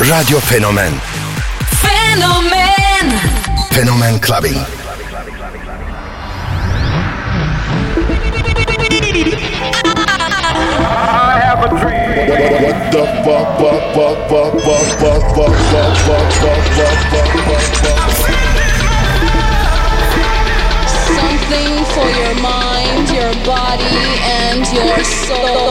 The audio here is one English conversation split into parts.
Radio Fenomen Fenomen Fenomen Clubbing. I have a dream. What the fuck, fuck, fuck, fuck, fuck, fuck, fuck, fuck, fuck, fuck, fuck, fuck, fuck, fuck. Something for your mind, your body, and your soul.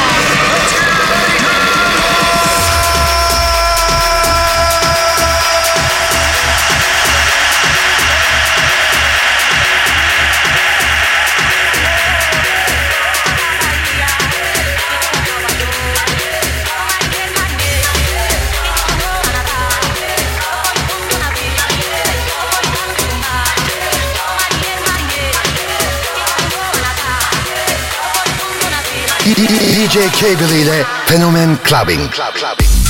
DJ Cable ile Fenomen Clubbing. Clubbing.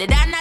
Did I not?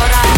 llorar.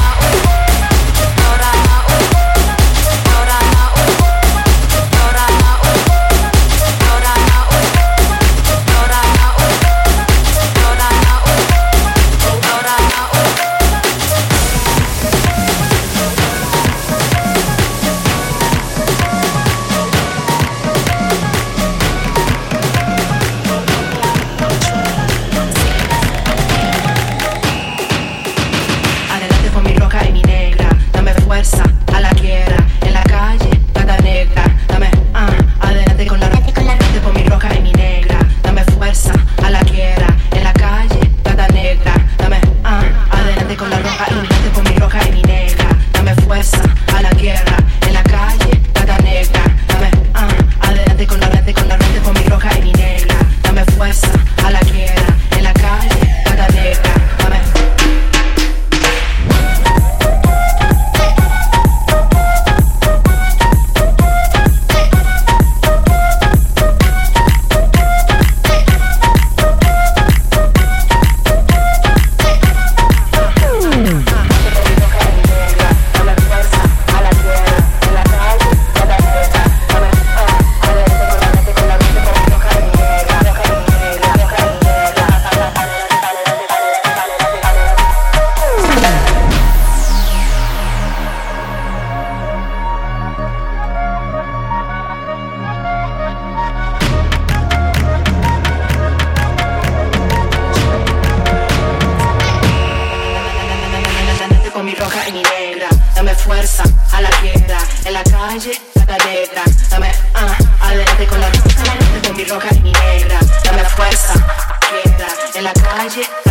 magic.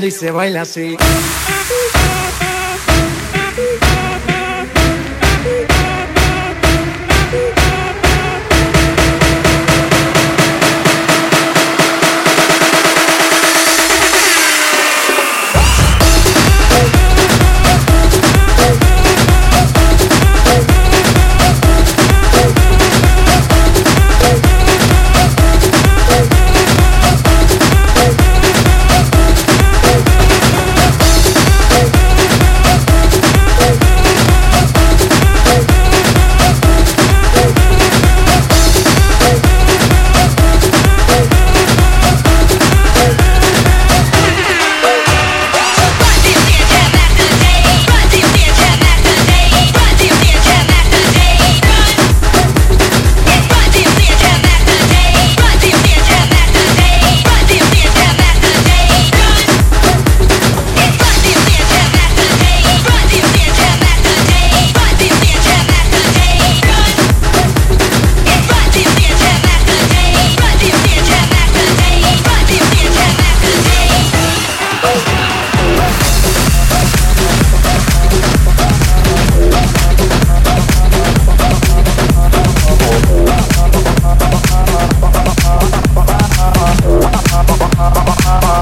Bailando y se baila así.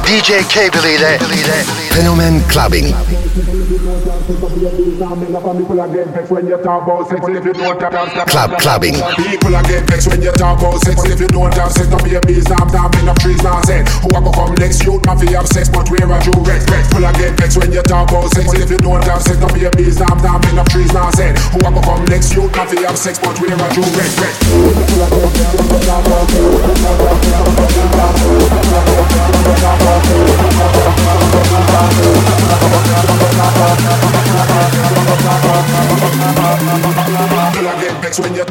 DJ K Fenomen Clubbing. Cable ile Fenomen Clubbing. Club clubbing. People are get vexed when you talk about sex If you don't have sex, no babies, I'm damn enough trees now said Who a go come next, you man fi have sex But where are you respect? People are get vexed when you talk about sex If you don't have sex, no babies, I'm damn enough trees now said Who a go come next, you man fi have sex But where are you respect? People when your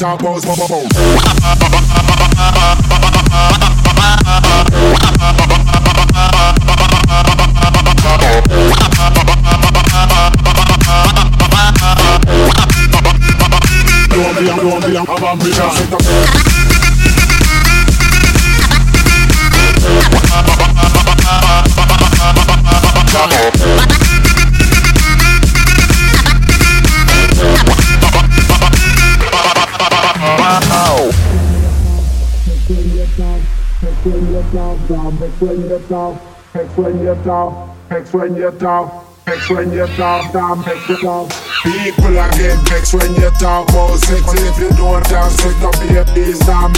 down, down, it's when you're down, it's when you're down, it's when you're down, when you're down, down, when you're. People are get vexed when you talk about sex. If you don't have sex, no babies, damn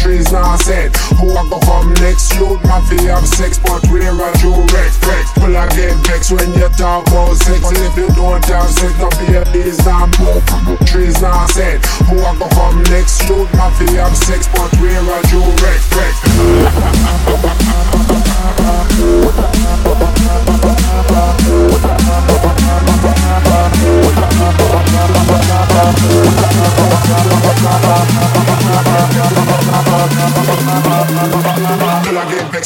trees not said. Who a go come next? You man fi have sex, but where are you? Vex. People are get vexed when you talk about sex. If you don't have sex, no babies, damn trees not said. Who a go come next? You man fi have sex, but where are you? Vex.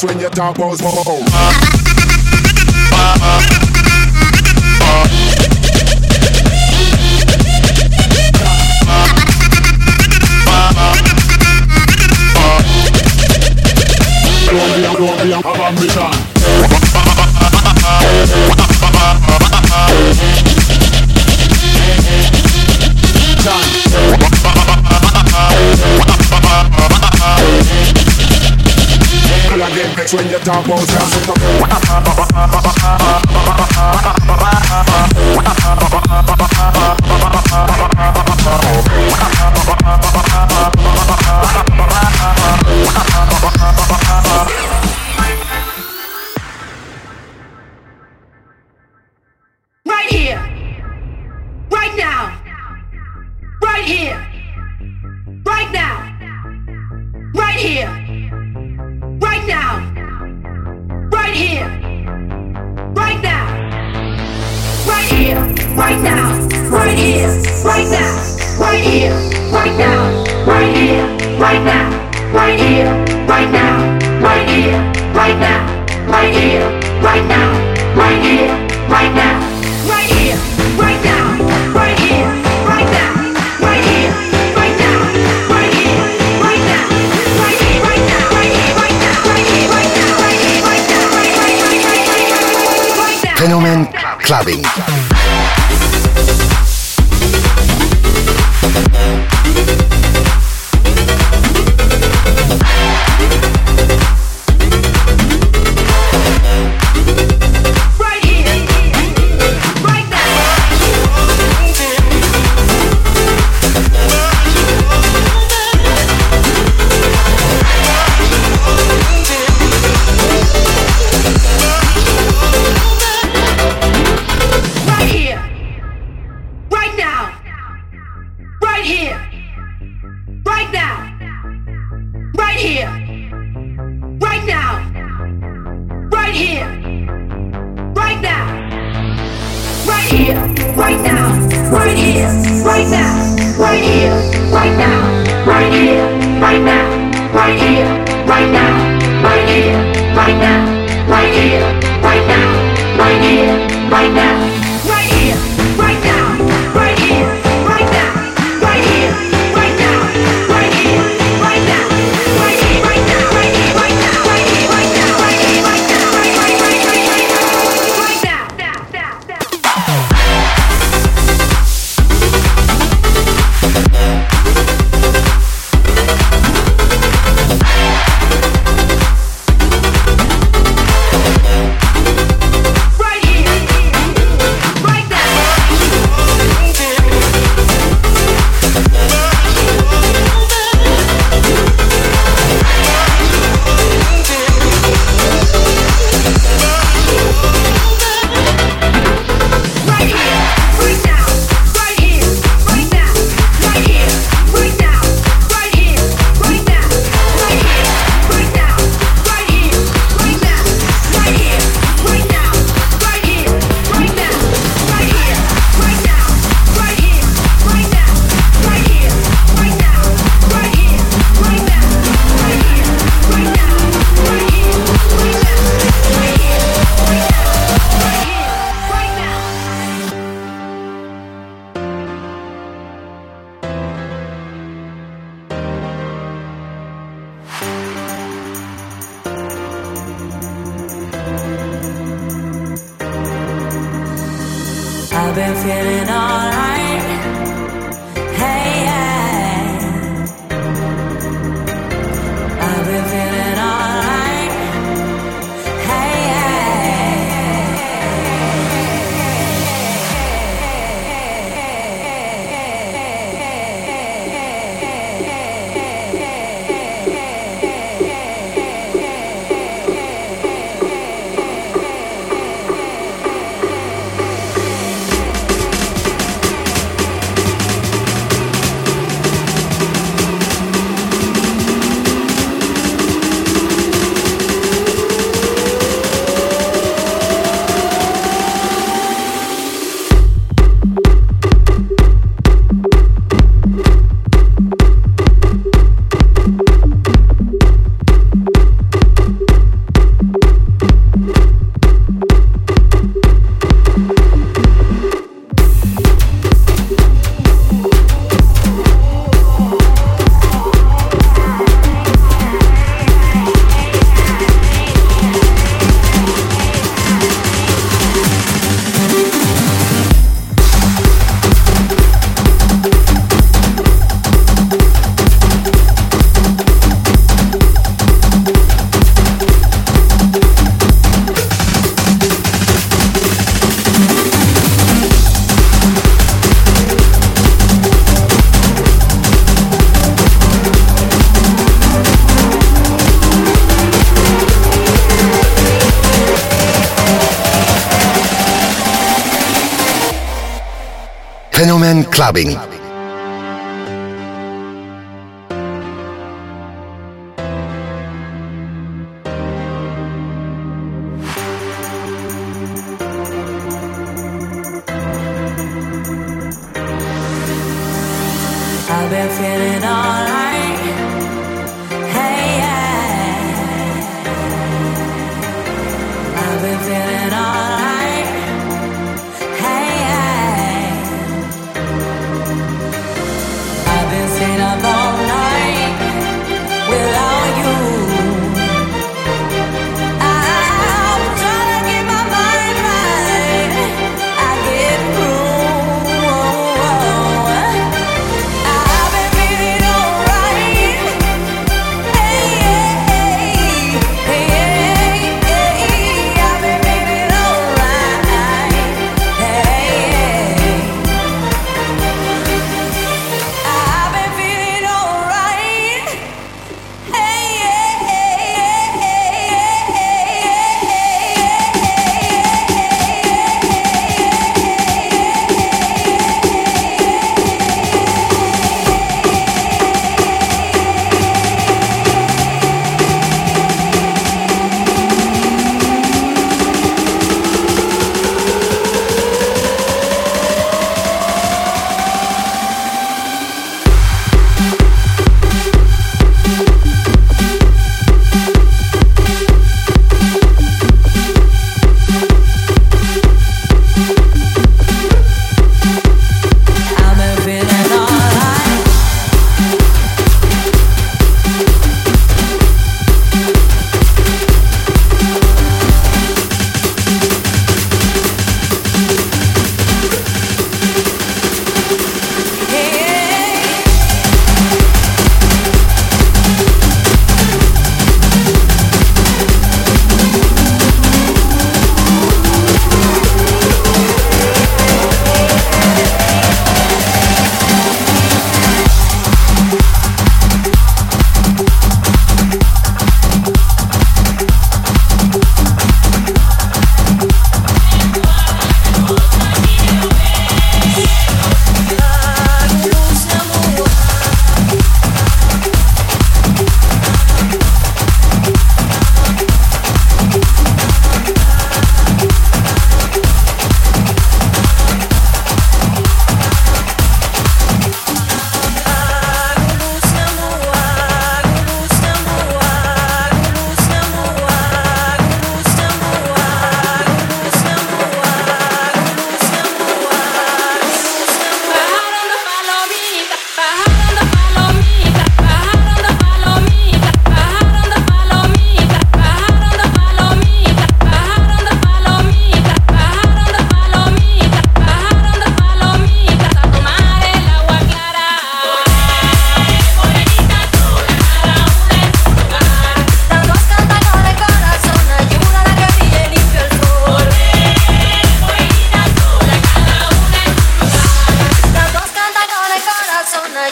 when you talk about smoke. When you talk about clubbing.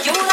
you